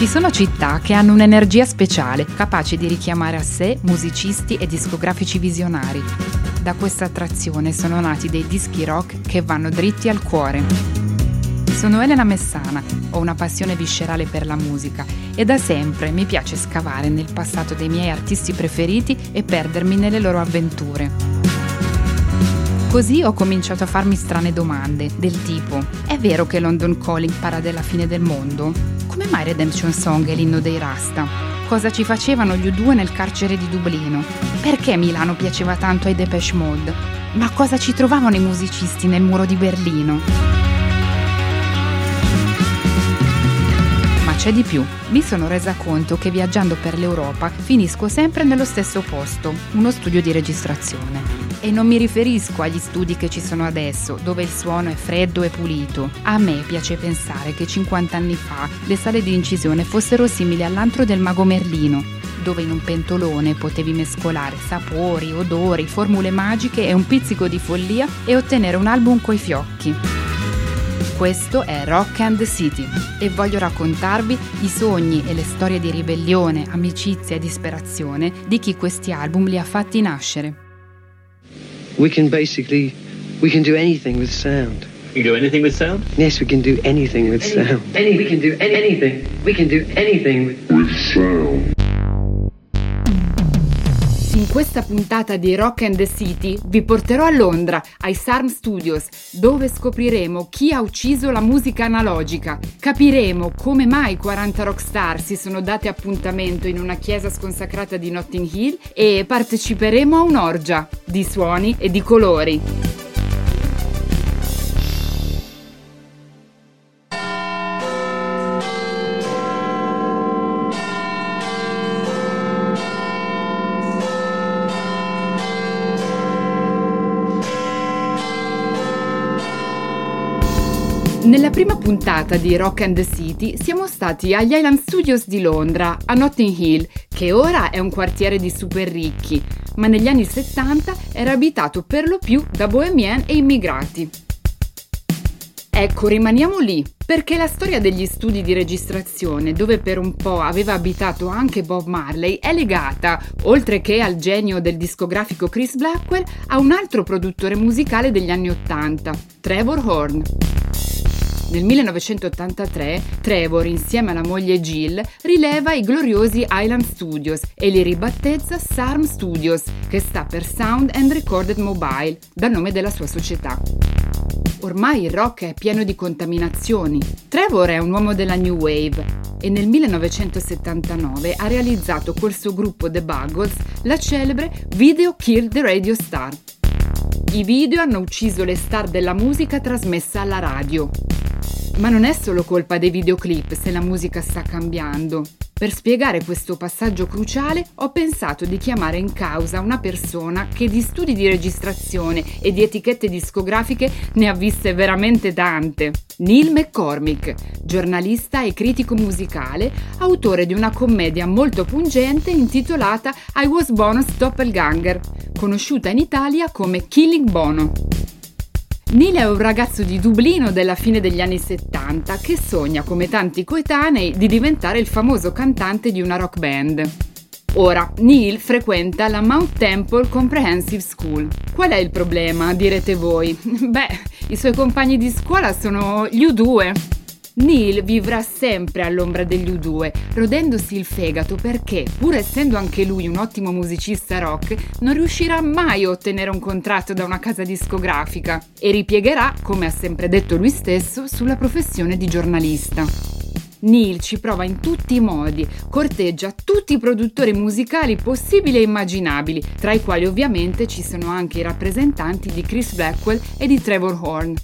Ci sono città che hanno un'energia speciale, capace di richiamare a sé musicisti e discografici visionari. Da questa attrazione sono nati dei dischi rock che vanno dritti al cuore. Sono Elena Messana, ho una passione viscerale per la musica e da sempre mi piace scavare nel passato dei miei artisti preferiti e perdermi nelle loro avventure. Così ho cominciato a farmi strane domande, del tipo: è vero che London Calling parla della fine del mondo? Come mai Redemption Song è l'inno dei Rasta? Cosa ci facevano gli U2 nel carcere di Dublino? Perché Milano piaceva tanto ai Depeche Mode? Ma cosa ci trovavano i musicisti nel muro di Berlino? C'è di più. Mi sono resa conto che viaggiando per l'Europa finisco sempre nello stesso posto, uno studio di registrazione. E non mi riferisco agli studi che ci sono adesso, dove il suono è freddo e pulito. A me piace pensare che 50 anni fa le sale di incisione fossero simili all'antro del mago Merlino, dove in un pentolone potevi mescolare sapori, odori, formule magiche e un pizzico di follia e ottenere un album coi fiocchi. Questo è Rock and the City e voglio raccontarvi i sogni e le storie di ribellione, amicizia e disperazione di chi questi album li ha fatti nascere. We can basically we can do anything with sound. You can do anything with sound? Yes, we can do anything with any, sound. Any, we can do any, anything. We can do anything with, with sound. In questa puntata di Rock and the City vi porterò a Londra, ai Sarm Studios, dove scopriremo chi ha ucciso la musica analogica, capiremo come mai 40 rockstar si sono date appuntamento in una chiesa sconsacrata di Notting Hill e parteciperemo a un'orgia di suoni e di colori. Nella prima puntata di Rock and the City siamo stati agli Island Studios di Londra, a Notting Hill, che ora è un quartiere di super ricchi, ma negli anni 70 era abitato per lo più da bohemian e immigrati. Ecco, rimaniamo lì, perché la storia degli studi di registrazione, dove per un po' aveva abitato anche Bob Marley, è legata, oltre che al genio del discografico Chris Blackwell, a un altro produttore musicale degli anni 80, Trevor Horn. Nel 1983 Trevor, insieme alla moglie Jill, rileva i gloriosi Island Studios e li ribattezza SARM Studios, che sta per Sound and Recorded Mobile, dal nome della sua società. Ormai il rock è pieno di contaminazioni. Trevor è un uomo della New Wave e nel 1979 ha realizzato col suo gruppo The Buggles la celebre Video Kill the Radio Star. I video hanno ucciso le star della musica trasmessa alla radio. Ma non è solo colpa dei videoclip se la musica sta cambiando. Per spiegare questo passaggio cruciale ho pensato di chiamare in causa una persona che di studi di registrazione e di etichette discografiche ne ha viste veramente tante. Neil McCormick, giornalista e critico musicale, autore di una commedia molto pungente intitolata I Was Bonus Doppelganger, conosciuta in Italia come Killing Bono. Neil è un ragazzo di Dublino della fine degli anni 70 che sogna, come tanti coetanei, di diventare il famoso cantante di una rock band. Ora, Neil frequenta la Mount Temple Comprehensive School. Qual è il problema, direte voi? Beh, i suoi compagni di scuola sono gli U2. Neil vivrà sempre all'ombra degli U2, rodendosi il fegato perché, pur essendo anche lui un ottimo musicista rock, non riuscirà mai a ottenere un contratto da una casa discografica e ripiegherà, come ha sempre detto lui stesso, sulla professione di giornalista. Neil ci prova in tutti i modi, corteggia tutti i produttori musicali possibili e immaginabili, tra i quali ovviamente ci sono anche i rappresentanti di Chris Blackwell e di Trevor Horn.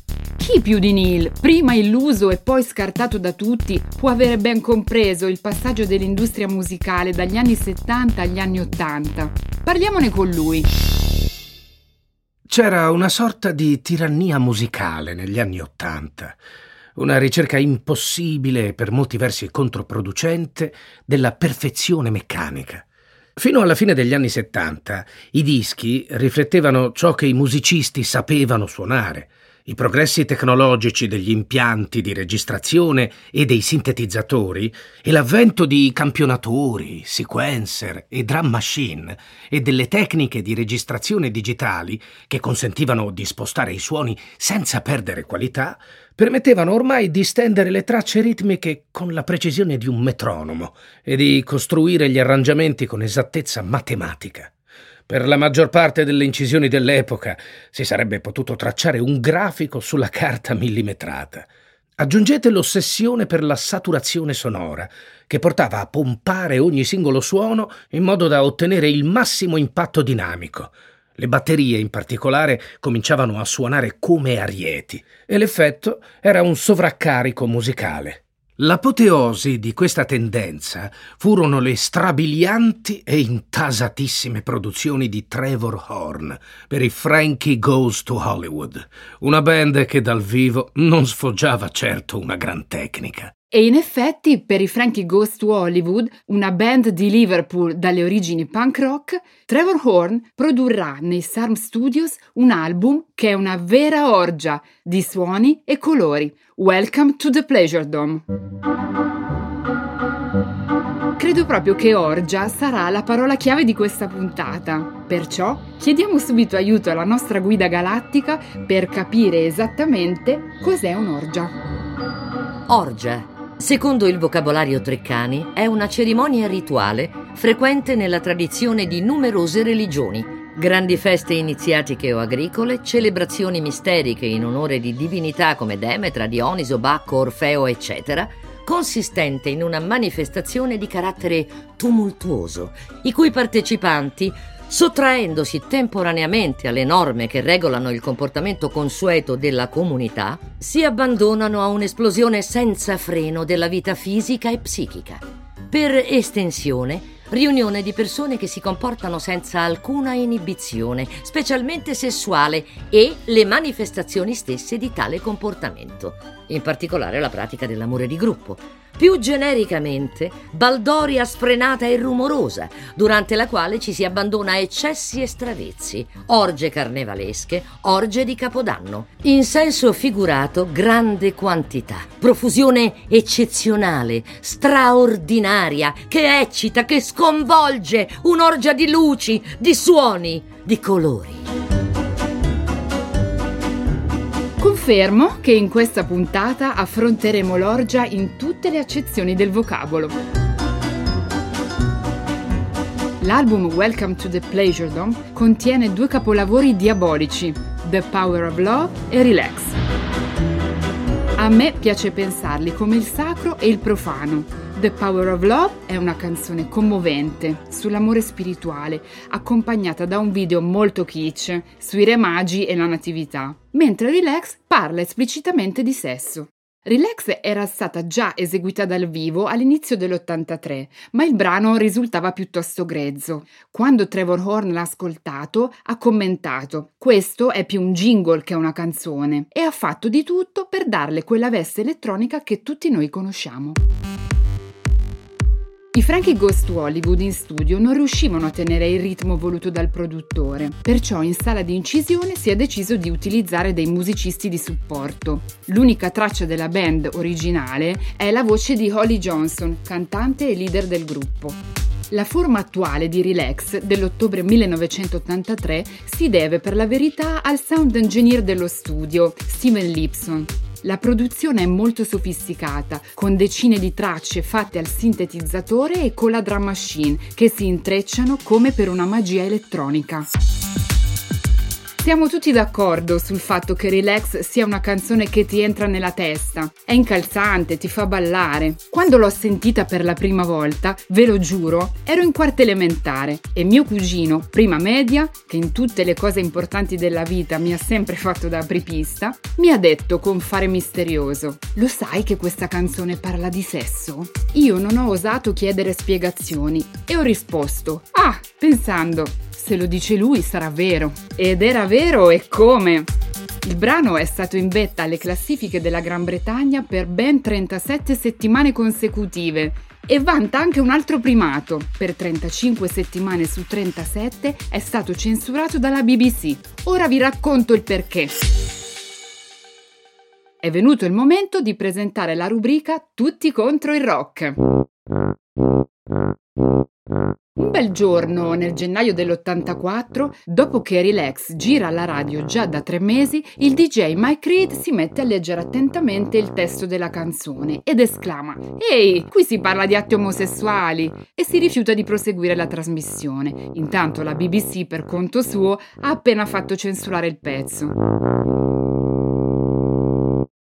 Chi più di Neil, prima illuso e poi scartato da tutti, può avere ben compreso il passaggio dell'industria musicale dagli anni 70 agli anni 80? Parliamone con lui. C'era una sorta di tirannia musicale negli anni Ottanta, una ricerca impossibile e per molti versi controproducente della perfezione meccanica. Fino alla fine degli anni Settanta i dischi riflettevano ciò che i musicisti sapevano suonare I progressi tecnologici degli impianti di registrazione e dei sintetizzatori e l'avvento di campionatori, sequencer e drum machine e delle tecniche di registrazione digitali che consentivano di spostare i suoni senza perdere qualità permettevano ormai di stendere le tracce ritmiche con la precisione di un metronomo e di costruire gli arrangiamenti con esattezza matematica. Per la maggior parte delle incisioni dell'epoca si sarebbe potuto tracciare un grafico sulla carta millimetrata. Aggiungete l'ossessione per la saturazione sonora, che portava a pompare ogni singolo suono in modo da ottenere il massimo impatto dinamico. Le batterie in particolare cominciavano a suonare come arieti e l'effetto era un sovraccarico musicale. L'apoteosi di questa tendenza furono le strabilianti e intasatissime produzioni di Trevor Horn per i Frankie Goes to Hollywood, una band che dal vivo non sfoggiava certo una gran tecnica. E in effetti, per i Frankie Ghost to Hollywood, una band di Liverpool dalle origini punk rock, Trevor Horn produrrà nei Sarm Studios un album che è una vera orgia di suoni e colori. Welcome to the Pleasure Dome. Credo proprio che orgia sarà la parola chiave di questa puntata. Perciò chiediamo subito aiuto alla nostra guida galattica per capire esattamente cos'è un'orgia. Orgia Secondo il vocabolario Treccani, è una cerimonia rituale frequente nella tradizione di numerose religioni. Grandi feste iniziatiche o agricole, celebrazioni misteriche in onore di divinità come Demetra, Dioniso, Bacco, Orfeo, eccetera, consistente in una manifestazione di carattere tumultuoso, i cui partecipanti Sottraendosi temporaneamente alle norme che regolano il comportamento consueto della comunità, si abbandonano a un'esplosione senza freno della vita fisica e psichica. Per estensione, riunione di persone che si comportano senza alcuna inibizione, specialmente sessuale, e le manifestazioni stesse di tale comportamento, in particolare la pratica dell'amore di gruppo più genericamente, baldoria sfrenata e rumorosa, durante la quale ci si abbandona a eccessi e stravezzi, orge carnevalesche, orge di capodanno. In senso figurato, grande quantità, profusione eccezionale, straordinaria, che eccita, che sconvolge, un'orgia di luci, di suoni, di colori. Confermo che in questa puntata affronteremo l'orgia in tutte le accezioni del vocabolo. L'album Welcome to the Pleasure Dome contiene due capolavori diabolici, The Power of Love e Relax. A me piace pensarli come il sacro e il profano, The Power of Love è una canzone commovente sull'amore spirituale, accompagnata da un video molto kitsch sui re magi e la natività, mentre Relax parla esplicitamente di sesso. Relax era stata già eseguita dal vivo all'inizio dell'83, ma il brano risultava piuttosto grezzo. Quando Trevor Horn l'ha ascoltato, ha commentato: Questo è più un jingle che una canzone, e ha fatto di tutto per darle quella veste elettronica che tutti noi conosciamo. I Frankie Ghost Hollywood in studio non riuscivano a tenere il ritmo voluto dal produttore, perciò in sala di incisione si è deciso di utilizzare dei musicisti di supporto. L'unica traccia della band originale è la voce di Holly Johnson, cantante e leader del gruppo. La forma attuale di Relax dell'ottobre 1983 si deve per la verità al sound engineer dello studio, Steven Lipson, la produzione è molto sofisticata, con decine di tracce fatte al sintetizzatore e con la drum machine, che si intrecciano come per una magia elettronica. Siamo tutti d'accordo sul fatto che Relax sia una canzone che ti entra nella testa. È incalzante, ti fa ballare. Quando l'ho sentita per la prima volta, ve lo giuro, ero in quarta elementare e mio cugino, prima media, che in tutte le cose importanti della vita mi ha sempre fatto da apripista, mi ha detto con fare misterioso: Lo sai che questa canzone parla di sesso? Io non ho osato chiedere spiegazioni e ho risposto: Ah, pensando, se lo dice lui sarà vero. Ed era vero e come! Il brano è stato in vetta alle classifiche della Gran Bretagna per ben 37 settimane consecutive e vanta anche un altro primato. Per 35 settimane su 37 è stato censurato dalla BBC. Ora vi racconto il perché. è venuto il momento di presentare la rubrica Tutti contro il rock. Un bel giorno, nel gennaio dell'84, dopo che Relax gira alla radio già da tre mesi, il DJ Mike Reed si mette a leggere attentamente il testo della canzone ed esclama Ehi, qui si parla di atti omosessuali! e si rifiuta di proseguire la trasmissione. Intanto la BBC, per conto suo, ha appena fatto censurare il pezzo.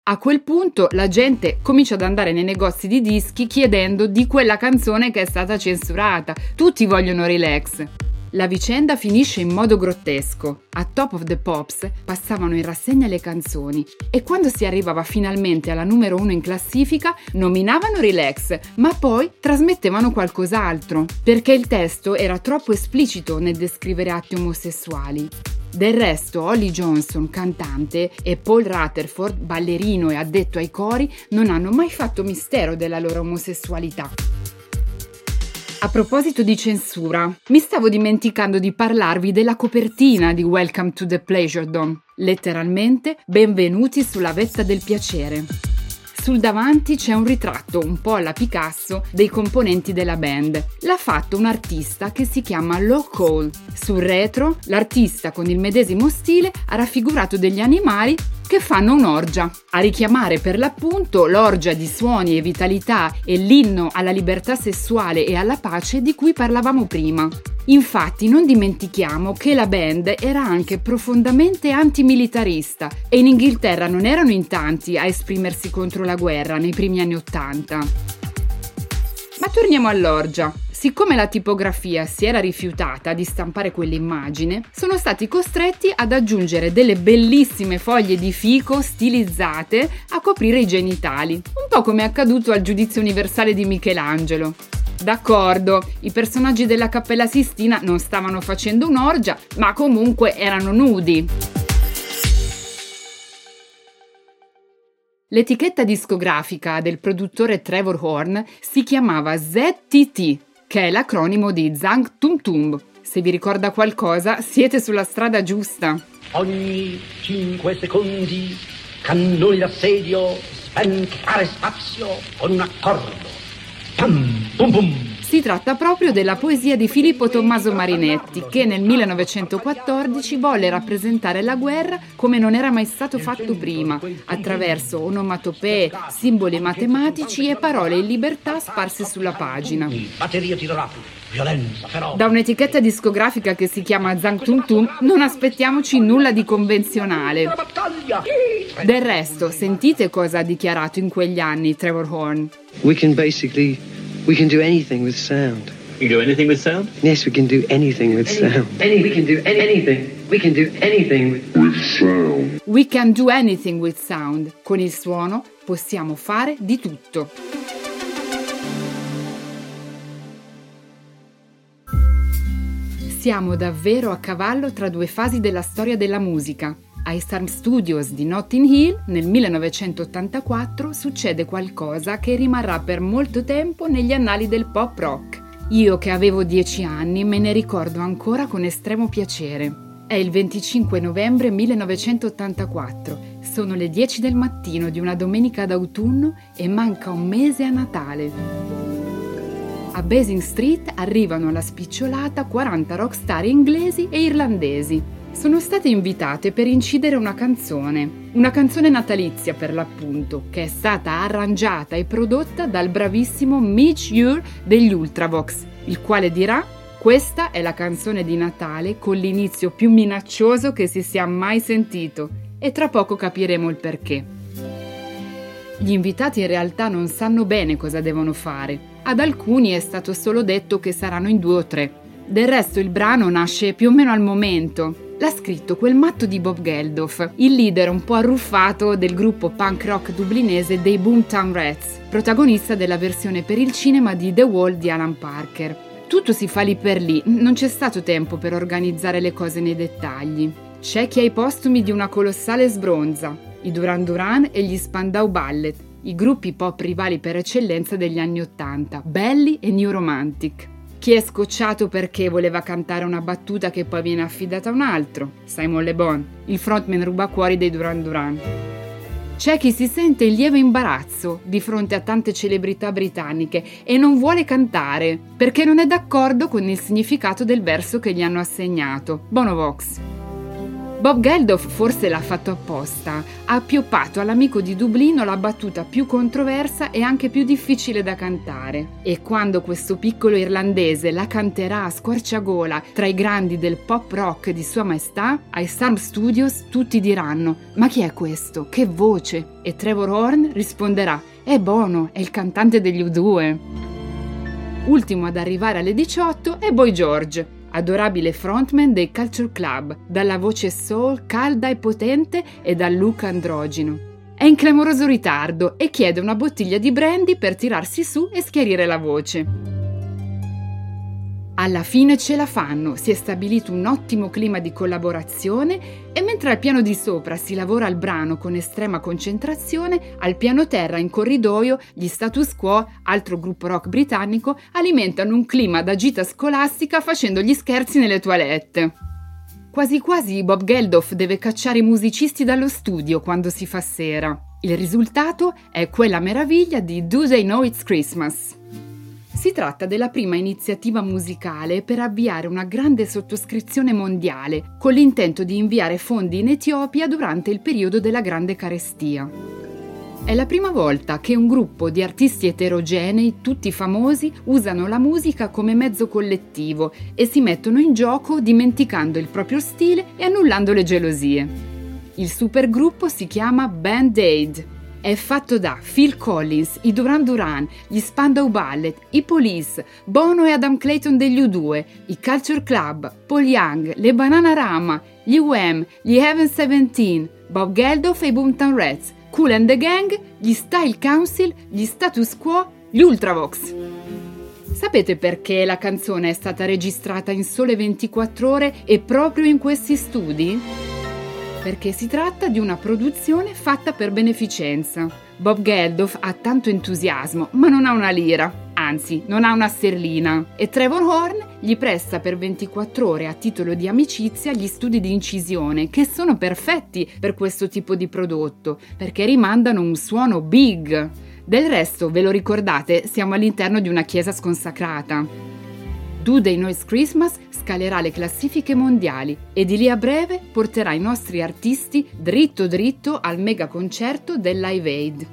A quel punto la gente comincia ad andare nei negozi di dischi chiedendo di quella canzone che è stata censurata. Tutti vogliono relax. La vicenda finisce in modo grottesco. A Top of the Pops passavano in rassegna le canzoni e quando si arrivava finalmente alla numero uno in classifica nominavano Relax, ma poi trasmettevano qualcos'altro, perché il testo era troppo esplicito nel descrivere atti omosessuali. Del resto, Holly Johnson, cantante, e Paul Rutherford, ballerino e addetto ai cori, non hanno mai fatto mistero della loro omosessualità. A proposito di censura, mi stavo dimenticando di parlarvi della copertina di Welcome to the Pleasure Dome. Letteralmente, benvenuti sulla vetta del piacere. Sul davanti c'è un ritratto un po' alla Picasso dei componenti della band. L'ha fatto un artista che si chiama Low Cole. Sul retro, l'artista con il medesimo stile ha raffigurato degli animali che fanno un'orgia, a richiamare per l'appunto l'orgia di suoni e vitalità e l'inno alla libertà sessuale e alla pace di cui parlavamo prima. Infatti non dimentichiamo che la band era anche profondamente antimilitarista e in Inghilterra non erano in tanti a esprimersi contro la guerra nei primi anni Ottanta. Ma torniamo all'orgia. Siccome la tipografia si era rifiutata di stampare quell'immagine, sono stati costretti ad aggiungere delle bellissime foglie di fico stilizzate a coprire i genitali, un po' come è accaduto al giudizio universale di Michelangelo. D'accordo, i personaggi della Cappella Sistina non stavano facendo un'orgia, ma comunque erano nudi. L'etichetta discografica del produttore Trevor Horn si chiamava ZTT, che è l'acronimo di Zang Tum Tum. Se vi ricorda qualcosa, siete sulla strada giusta. Ogni 5 secondi cannoni d'assedio spentare spazio con un accordo. 砰砰砰。Si tratta proprio della poesia di Filippo Tommaso Marinetti, che nel 1914 volle rappresentare la guerra come non era mai stato fatto prima, attraverso onomatopee, simboli matematici e parole in libertà sparse sulla pagina. Batteria tiro rapido, violenza feroce. Da un'etichetta discografica che si chiama Zang Tum Tum non aspettiamoci nulla di convenzionale. Del resto, sentite cosa ha dichiarato in quegli anni Trevor Horn. We can basically, we can do anything with sound. You do anything with sound? Yes, we can do anything with sound. Any, we can do any, anything. We can do anything with We can do anything with sound. Con il suono possiamo fare di tutto. Siamo davvero a cavallo tra due fasi della storia della musica. Ai Storm Studios di Notting Hill nel 1984 succede qualcosa che rimarrà per molto tempo negli annali del pop rock. Io che avevo 10 anni me ne ricordo ancora con estremo piacere. È il 25 novembre 1984, sono le 10 del mattino di una domenica d'autunno e manca un mese a Natale. A Basing Street arrivano alla spicciolata 40 rockstar inglesi e irlandesi. Sono state invitate per incidere una canzone, una canzone natalizia per l'appunto, che è stata arrangiata e prodotta dal bravissimo Mitch Ure degli Ultravox, il quale dirà questa è la canzone di Natale con l'inizio più minaccioso che si sia mai sentito e tra poco capiremo il perché. Gli invitati in realtà non sanno bene cosa devono fare. Ad alcuni è stato solo detto che saranno in due o tre. Del resto il brano nasce più o meno al momento. L'ha scritto quel matto di Bob Geldof, il leader un po' arruffato del gruppo punk rock dublinese dei Boomtown Rats, protagonista della versione per il cinema di The Wall di Alan Parker. Tutto si fa lì per lì, non c'è stato tempo per organizzare le cose nei dettagli. C'è chi ha i postumi di una colossale sbronza, i Duran Duran e gli Spandau Ballet, i gruppi pop rivali per eccellenza degli anni Ottanta, belli e new romantic. Chi è scocciato perché voleva cantare una battuta che poi viene affidata a un altro, Simon Le Bon, il frontman rubacuori dei Duran Duran. C'è chi si sente in lieve imbarazzo di fronte a tante celebrità britanniche e non vuole cantare perché non è d'accordo con il significato del verso che gli hanno assegnato. Bonovox. Bob Geldof forse l'ha fatto apposta, ha appioppato all'amico di Dublino la battuta più controversa e anche più difficile da cantare. E quando questo piccolo irlandese la canterà a squarciagola tra i grandi del pop rock di Sua Maestà, ai Storm Studios tutti diranno: Ma chi è questo? Che voce? E Trevor Horn risponderà: È Bono, è il cantante degli U2. Ultimo ad arrivare alle 18 è Boy George, adorabile frontman dei Culture Club, dalla voce soul calda e potente e dal look androgino. È in clamoroso ritardo e chiede una bottiglia di brandy per tirarsi su e schiarire la voce. Alla fine ce la fanno, si è stabilito un ottimo clima di collaborazione e mentre al piano di sopra si lavora al brano con estrema concentrazione, al piano terra in corridoio gli status quo, altro gruppo rock britannico, alimentano un clima da gita scolastica facendo gli scherzi nelle toilette. Quasi quasi Bob Geldof deve cacciare i musicisti dallo studio quando si fa sera. Il risultato è quella meraviglia di Do They Know It's Christmas. Si tratta della prima iniziativa musicale per avviare una grande sottoscrizione mondiale, con l'intento di inviare fondi in Etiopia durante il periodo della grande carestia. È la prima volta che un gruppo di artisti eterogenei, tutti famosi, usano la musica come mezzo collettivo e si mettono in gioco dimenticando il proprio stile e annullando le gelosie. Il supergruppo si chiama Band Aid è fatto da Phil Collins, i Duran Duran, gli Spandau Ballet, i Police, Bono e Adam Clayton degli U2, i Culture Club, Paul Young, le Bananarama, gli Wham, gli Heaven 17, Bob Geldof e i Boomtown Rats, Cool and the Gang, gli Style Council, gli Status Quo, gli Ultravox. Sapete perché la canzone è stata registrata in sole 24 ore e proprio in questi studi? Perché si tratta di una produzione fatta per beneficenza. Bob Geldof ha tanto entusiasmo, ma non ha una lira, anzi, non ha una sterlina. E Trevor Horn gli presta per 24 ore a titolo di amicizia gli studi di incisione, che sono perfetti per questo tipo di prodotto, perché rimandano un suono big. Del resto, ve lo ricordate, siamo all'interno di una chiesa sconsacrata. Do Day Noise Christmas scalerà le classifiche mondiali e di lì a breve porterà i nostri artisti dritto dritto al mega concerto del Live Aid.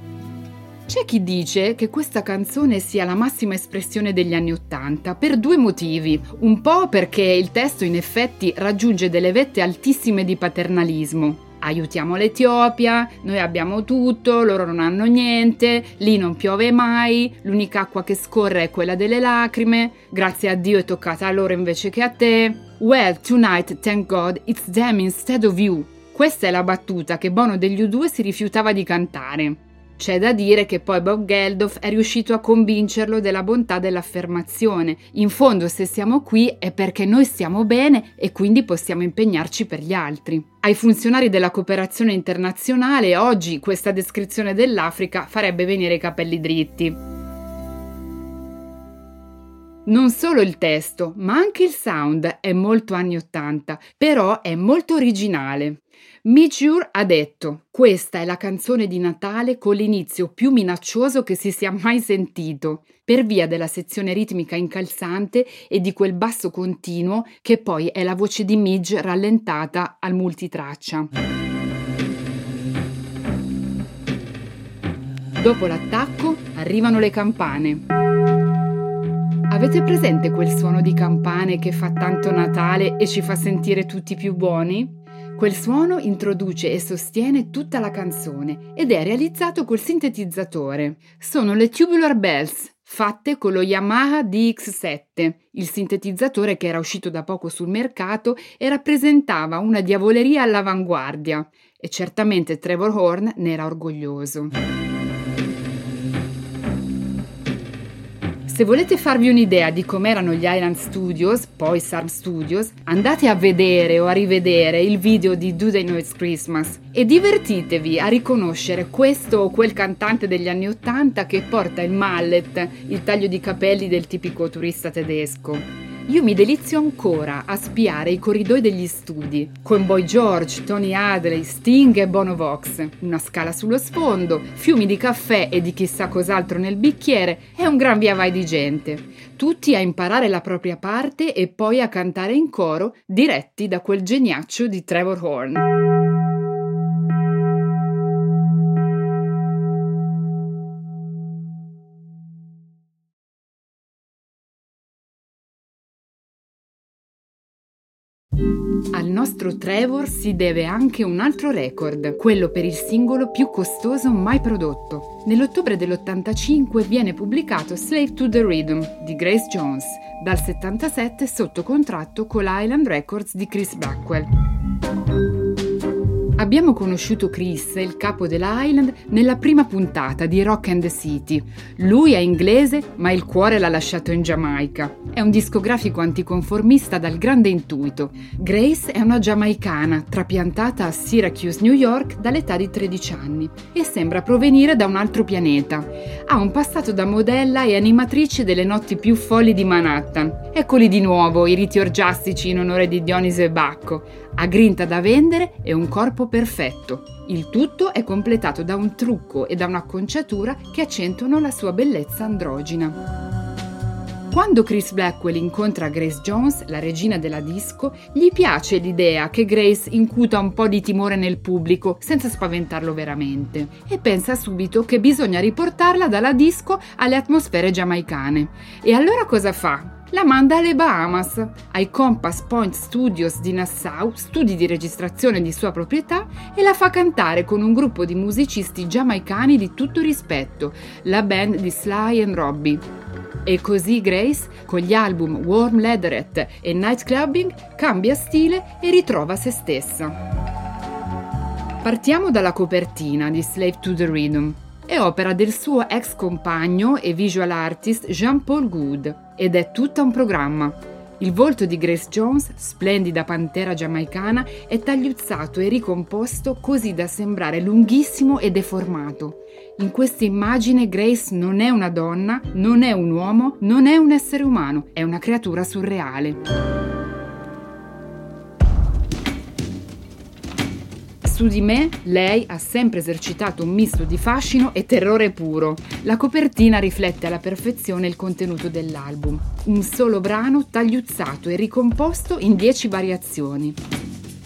C'è chi dice che questa canzone sia la massima espressione degli anni Ottanta per due motivi. Un po' perché il testo in effetti raggiunge delle vette altissime di paternalismo, aiutiamo l'Etiopia, noi abbiamo tutto, loro non hanno niente, lì non piove mai, l'unica acqua che scorre è quella delle lacrime, grazie a Dio è toccata a loro invece che a te. Well, tonight, thank God, it's them instead of you. Questa è la battuta che Bono degli U2 si rifiutava di cantare. C'è da dire che poi Bob Geldof è riuscito a convincerlo della bontà dell'affermazione. In fondo, se siamo qui è perché noi stiamo bene e quindi possiamo impegnarci per gli altri. Ai funzionari della cooperazione internazionale oggi questa descrizione dell'Africa farebbe venire i capelli dritti. Non solo il testo, ma anche il sound è molto anni 80, però è molto originale. Mijur ha detto: Questa è la canzone di Natale con l'inizio più minaccioso che si sia mai sentito, per via della sezione ritmica incalzante e di quel basso continuo che poi è la voce di Midge rallentata al multitraccia. Dopo l'attacco arrivano le campane. Avete presente quel suono di campane che fa tanto Natale e ci fa sentire tutti più buoni? Quel suono introduce e sostiene tutta la canzone ed è realizzato col sintetizzatore. Sono le Tubular Bells, fatte con lo Yamaha DX7, il sintetizzatore che era uscito da poco sul mercato e rappresentava una diavoleria all'avanguardia. E certamente Trevor Horn ne era orgoglioso. Se volete farvi un'idea di com'erano gli Island Studios, poi Sarm Studios, andate a vedere o a rivedere il video di Do They Know It's Christmas e divertitevi a riconoscere questo o quel cantante degli anni Ottanta che porta il mallet, il taglio di capelli del tipico turista tedesco. Io mi delizio ancora a spiare i corridoi degli studi, con Boy George, Tony Adley, Sting e Bono Vox, una scala sullo sfondo, fiumi di caffè e di chissà cos'altro nel bicchiere e un gran via vai di gente. Tutti a imparare la propria parte e poi a cantare in coro, diretti da quel geniaccio di Trevor Horn. Al nostro Trevor si deve anche un altro record, quello per il singolo più costoso mai prodotto. Nell'ottobre dell'85 viene pubblicato Slave to the Rhythm di Grace Jones, dal 77 sotto contratto con l'Island Records di Chris Blackwell. Abbiamo conosciuto Chris, il capo dell'Island, nella prima puntata di Rock and the City. Lui è inglese, ma il cuore l'ha lasciato in Giamaica. È un discografico anticonformista dal grande intuito. Grace è una giamaicana, trapiantata a Syracuse, New York, dall'età di 13 anni e sembra provenire da un altro pianeta. Ha un passato da modella e animatrice delle notti più folli di Manhattan. Eccoli di nuovo, i riti orgiastici in onore di Dioniso e Bacco ha grinta da vendere e un corpo perfetto. Il tutto è completato da un trucco e da un'acconciatura che accentuano la sua bellezza androgina. Quando Chris Blackwell incontra Grace Jones, la regina della disco, gli piace l'idea che Grace incuta un po' di timore nel pubblico senza spaventarlo veramente e pensa subito che bisogna riportarla dalla disco alle atmosfere giamaicane. E allora cosa fa? La manda alle Bahamas, ai Compass Point Studios di Nassau, studi di registrazione di sua proprietà, e la fa cantare con un gruppo di musicisti giamaicani di tutto rispetto, la band di Sly and Robbie. E così Grace, con gli album Warm Leatherette e Nightclubbing, cambia stile e ritrova se stessa. Partiamo dalla copertina di Slave to the Rhythm. È opera del suo ex compagno e visual artist Jean-Paul Good ed è tutta un programma. Il volto di Grace Jones, splendida pantera giamaicana, è tagliuzzato e ricomposto così da sembrare lunghissimo e deformato. In questa immagine Grace non è una donna, non è un uomo, non è un essere umano, è una creatura surreale. Su di me lei ha sempre esercitato un misto di fascino e terrore puro. La copertina riflette alla perfezione il contenuto dell'album. Un solo brano tagliuzzato e ricomposto in dieci variazioni.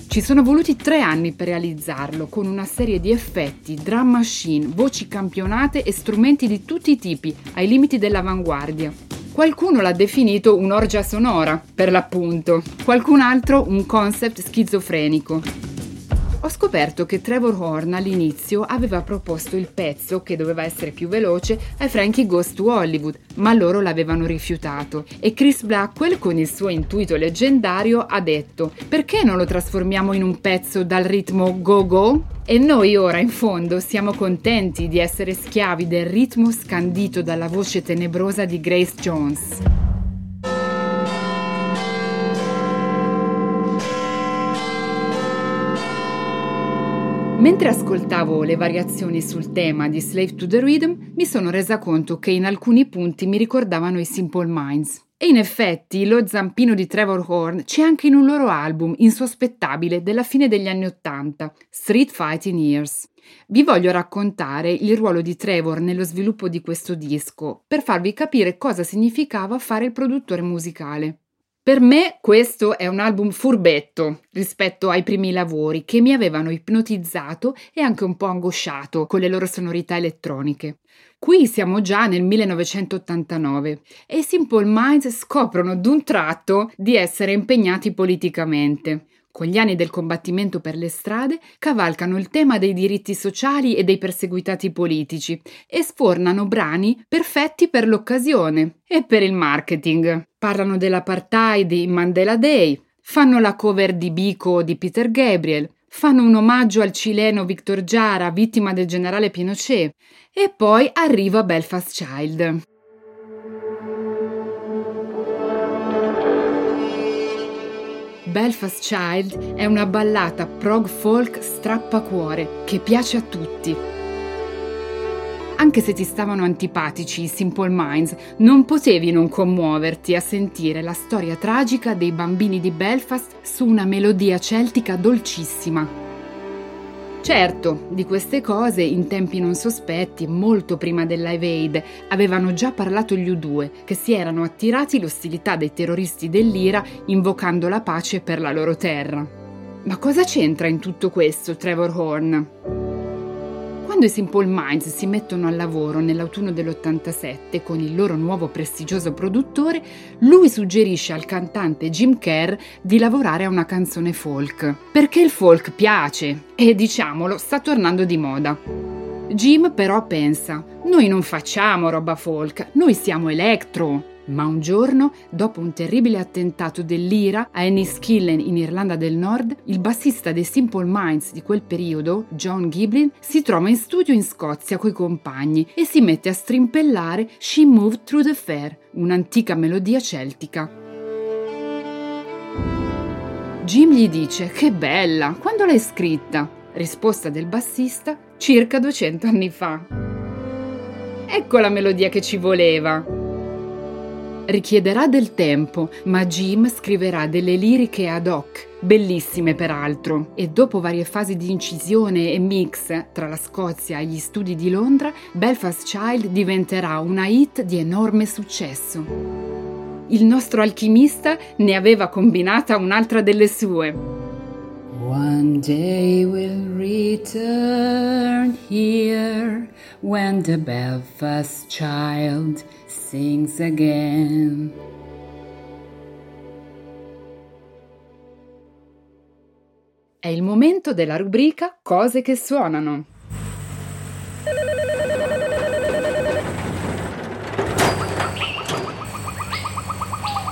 Ci sono voluti tre anni per realizzarlo, con una serie di effetti, drum machine, voci campionate e strumenti di tutti i tipi, ai limiti dell'avanguardia. Qualcuno l'ha definito un'orgia sonora, per l'appunto, qualcun altro un concept schizofrenico. Ho scoperto che Trevor Horn all'inizio aveva proposto il pezzo, che doveva essere più veloce, ai Frankie Ghost to Hollywood, ma loro l'avevano rifiutato. E Chris Blackwell, con il suo intuito leggendario, ha detto: Perché non lo trasformiamo in un pezzo dal ritmo go-go? E noi ora, in fondo, siamo contenti di essere schiavi del ritmo scandito dalla voce tenebrosa di Grace Jones. Mentre ascoltavo le variazioni sul tema di Slave to the Rhythm, mi sono resa conto che in alcuni punti mi ricordavano i Simple Minds. E in effetti lo zampino di Trevor Horn c'è anche in un loro album insospettabile della fine degli anni Ottanta, Street Fighting Years. Vi voglio raccontare il ruolo di Trevor nello sviluppo di questo disco, per farvi capire cosa significava fare il produttore musicale. Per me questo è un album furbetto rispetto ai primi lavori che mi avevano ipnotizzato e anche un po' angosciato con le loro sonorità elettroniche. Qui siamo già nel 1989 e i Simple Minds scoprono d'un tratto di essere impegnati politicamente. Con gli anni del combattimento per le strade, cavalcano il tema dei diritti sociali e dei perseguitati politici e sfornano brani perfetti per l'occasione e per il marketing. Parlano dell'apartheid in Mandela Day, fanno la cover di Bico di Peter Gabriel, fanno un omaggio al cileno Victor Jara, vittima del generale Pinochet, e poi arriva Belfast Child. Belfast Child è una ballata prog folk strappacuore che piace a tutti. Anche se ti stavano antipatici i Simple Minds, non potevi non commuoverti a sentire la storia tragica dei bambini di Belfast su una melodia celtica dolcissima. Certo, di queste cose in tempi non sospetti, molto prima del Live Aid, avevano già parlato gli U2, che si erano attirati l'ostilità dei terroristi dell'Ira invocando la pace per la loro terra. Ma cosa c'entra in tutto questo Trevor Horn? Quando i Simple Minds si mettono al lavoro nell'autunno dell'87 con il loro nuovo prestigioso produttore, lui suggerisce al cantante Jim Kerr di lavorare a una canzone folk. Perché il folk piace e, diciamolo, sta tornando di moda. Jim però pensa, noi non facciamo roba folk, noi siamo electro. Ma un giorno, dopo un terribile attentato dell'IRA a Enniskillen in Irlanda del Nord, il bassista dei Simple Minds di quel periodo, John Giblin, si trova in studio in Scozia coi compagni e si mette a strimpellare She Moved Through the Fair, un'antica melodia celtica. Jim gli dice: Che bella, quando l'hai scritta? Risposta del bassista: Circa 200 anni fa. Ecco la melodia che ci voleva. Richiederà del tempo, ma Jim scriverà delle liriche ad hoc, bellissime peraltro, e dopo varie fasi di incisione e mix tra la Scozia e gli studi di Londra, Belfast Child diventerà una hit di enorme successo. Il nostro alchimista ne aveva combinata un'altra delle sue. One day we'll return here when the Belfast child sings again. È il momento della rubrica Cose che suonano.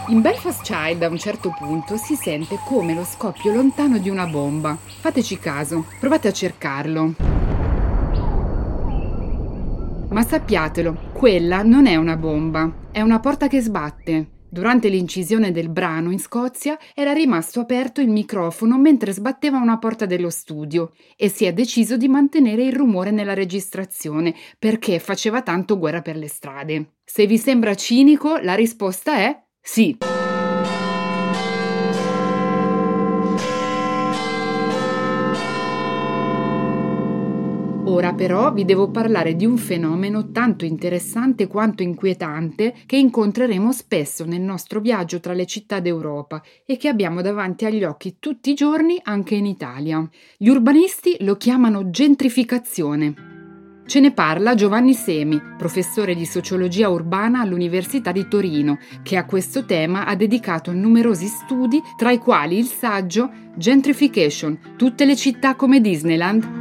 In Belfast Child a un certo punto si sente come lo scoppio lontano di una bomba. Fateci caso, provate a cercarlo. Ma sappiatelo, quella non è una bomba, è una porta che sbatte. Durante l'incisione del brano in Scozia era rimasto aperto il microfono mentre sbatteva una porta dello studio e si è deciso di mantenere il rumore nella registrazione perché faceva tanto guerra per le strade. Se vi sembra cinico, la risposta è sì. Ora però vi devo parlare di un fenomeno tanto interessante quanto inquietante che incontreremo spesso nel nostro viaggio tra le città d'Europa e che abbiamo davanti agli occhi tutti i giorni anche in Italia. Gli urbanisti lo chiamano gentrificazione. Ce ne parla Giovanni Semi, professore di sociologia urbana all'Università di Torino, che a questo tema ha dedicato numerosi studi, tra i quali il saggio Gentrification, tutte le città come Disneyland.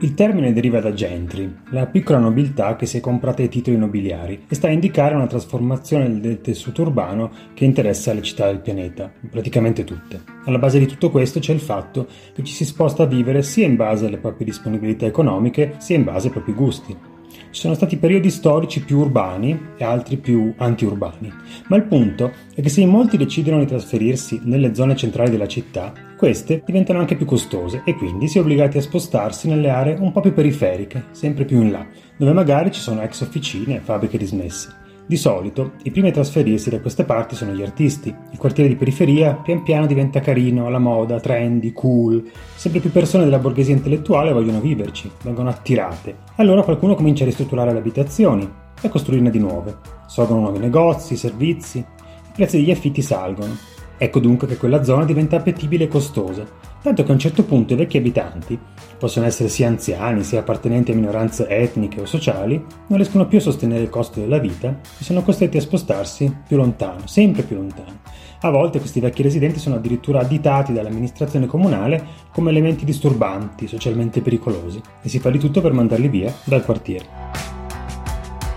Il termine deriva da gentry, la piccola nobiltà che si è comprata i titoli nobiliari e sta a indicare una trasformazione del tessuto urbano che interessa le città del pianeta, praticamente tutte. Alla base di tutto questo c'è il fatto che ci si sposta a vivere sia in base alle proprie disponibilità economiche sia in base ai propri gusti. Ci sono stati periodi storici più urbani e altri più antiurbani, ma il punto è che se in molti decidono di trasferirsi nelle zone centrali della città, queste diventano anche più costose e quindi si è obbligati a spostarsi nelle aree un po' più periferiche, sempre più in là, dove magari ci sono ex officine e fabbriche dismesse. Di solito, i primi a trasferirsi da queste parti sono gli artisti. Il quartiere di periferia pian piano diventa carino, alla moda, trendy, cool. Sempre più persone della borghesia intellettuale vogliono viverci, vengono attirate. Allora qualcuno comincia a ristrutturare le abitazioni e a costruirne di nuove. Sorgono nuovi negozi, servizi, i prezzi degli affitti salgono. Ecco dunque che quella zona diventa appetibile e costosa, tanto che a un certo punto i vecchi abitanti, possono essere sia anziani sia appartenenti a minoranze etniche o sociali, non riescono più a sostenere il costo della vita e sono costretti a spostarsi più lontano, sempre più lontano. A volte questi vecchi residenti sono addirittura additati dall'amministrazione comunale come elementi disturbanti, socialmente pericolosi, e si fa di tutto per mandarli via dal quartiere.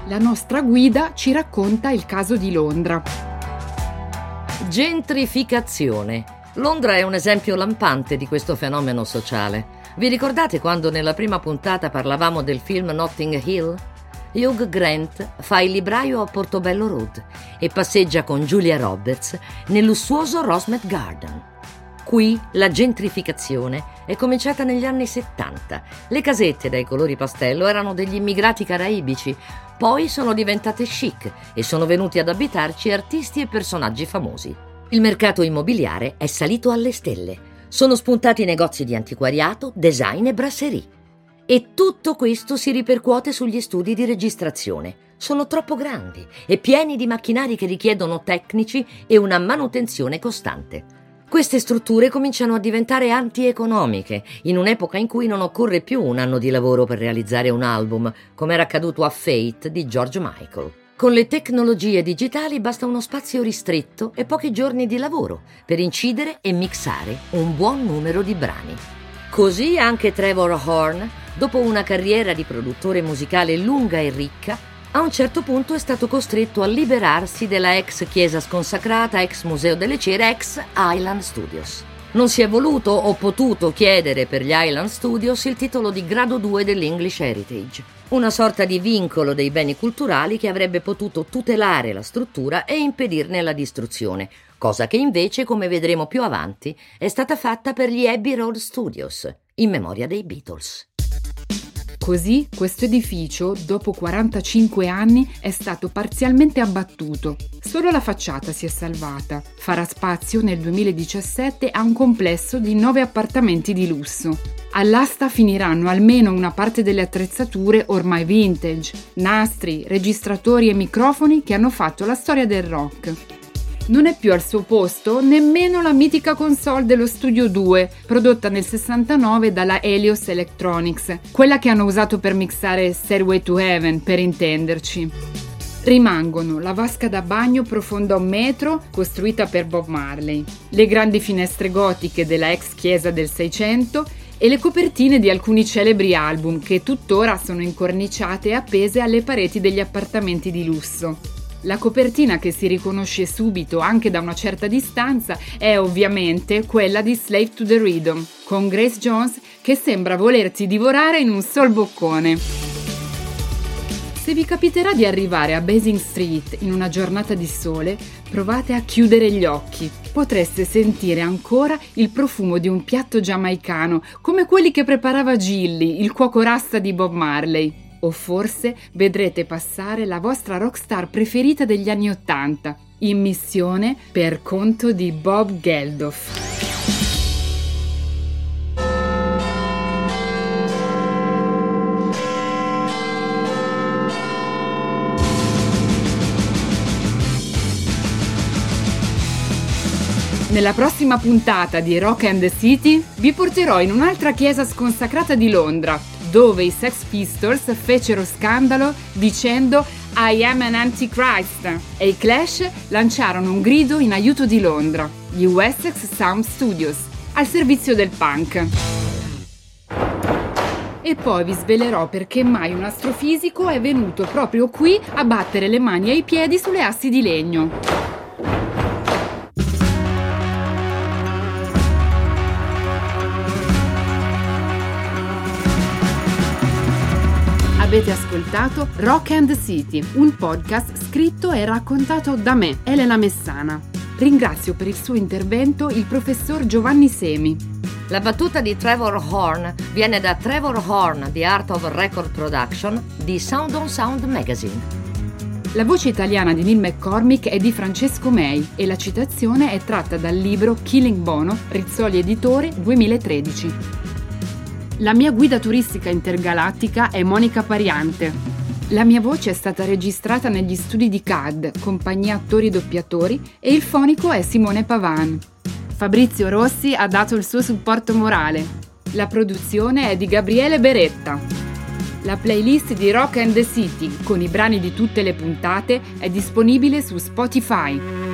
La nostra guida ci racconta il caso di Londra. Gentrificazione. Londra è un esempio lampante di questo fenomeno sociale. Vi ricordate quando nella prima puntata parlavamo del film Notting Hill? Hugh Grant fa il libraio a Portobello Road e passeggia con Julia Roberts nel lussuoso Rosmet Garden. Qui la gentrificazione è cominciata negli anni 70. Le casette dai colori pastello erano degli immigrati caraibici, poi sono diventate chic e sono venuti ad abitarci artisti e personaggi famosi. Il mercato immobiliare è salito alle stelle. Sono spuntati negozi di antiquariato, design e brasserie. E tutto questo si ripercuote sugli studi di registrazione. Sono troppo grandi e pieni di macchinari che richiedono tecnici e una manutenzione costante. Queste strutture cominciano a diventare antieconomiche, in un'epoca in cui non occorre più un anno di lavoro per realizzare un album, come era accaduto a Fate di George Michael. Con le tecnologie digitali basta uno spazio ristretto e pochi giorni di lavoro per incidere e mixare un buon numero di brani. Così anche Trevor Horn dopo una carriera di produttore musicale lunga e ricca, a un certo punto è stato costretto a liberarsi della ex chiesa sconsacrata, ex museo delle cere, ex Island Studios. Non si è voluto o potuto chiedere per gli Island Studios il titolo di grado 2 dell'English Heritage, una sorta di vincolo dei beni culturali che avrebbe potuto tutelare la struttura e impedirne la distruzione, cosa che invece, come vedremo più avanti, è stata fatta per gli Abbey Road Studios, in memoria dei Beatles. Così questo edificio, dopo 45 anni, è stato parzialmente abbattuto. Solo la facciata si è salvata. Farà spazio nel 2017 a un complesso di 9 appartamenti di lusso. All'asta finiranno almeno una parte delle attrezzature ormai vintage, nastri, registratori e microfoni che hanno fatto la storia del rock non è più al suo posto nemmeno la mitica console dello Studio 2, prodotta nel 69 dalla Helios Electronics, quella che hanno usato per mixare Stairway to Heaven, per intenderci. Rimangono la vasca da bagno profonda un metro, costruita per Bob Marley, le grandi finestre gotiche della ex chiesa del 600 e le copertine di alcuni celebri album che tuttora sono incorniciate e appese alle pareti degli appartamenti di lusso. La copertina che si riconosce subito anche da una certa distanza è ovviamente quella di Slave to the Rhythm, con Grace Jones che sembra volerti divorare in un sol boccone. Se vi capiterà di arrivare a Basing Street in una giornata di sole, provate a chiudere gli occhi. Potreste sentire ancora il profumo di un piatto giamaicano, come quelli che preparava Gilly, il cuoco rasta di Bob Marley. O forse vedrete passare la vostra rockstar preferita degli anni Ottanta, in missione per conto di Bob Geldof. Nella prossima puntata di Rock and the City vi porterò in un'altra chiesa sconsacrata di Londra, dove i Sex Pistols fecero scandalo dicendo I am an Antichrist e i Clash lanciarono un grido in aiuto di Londra, gli Wessex Sound Studios, al servizio del punk. E poi vi svelerò perché mai un astrofisico è venuto proprio qui a battere le mani e i piedi sulle assi di legno. Avete ascoltato Rock and City, un podcast scritto e raccontato da me, Elena Messana. Ringrazio per il suo intervento il professor Giovanni Semi. La battuta di Trevor Horn viene da Trevor Horn, The Art of Record Production, di Sound on Sound Magazine. La voce italiana di Neil McCormick è di Francesco May e la citazione è tratta dal libro Killing Bono, Rizzoli Editore 2013. La mia guida turistica intergalattica è Monica Pariante. La mia voce è stata registrata negli studi di CAD, compagnia attori doppiatori, e il fonico è Simone Pavan. Fabrizio Rossi ha dato il suo supporto morale. La produzione è di Gabriele Beretta. La playlist di Rock and the City, con i brani di tutte le puntate, è disponibile su Spotify.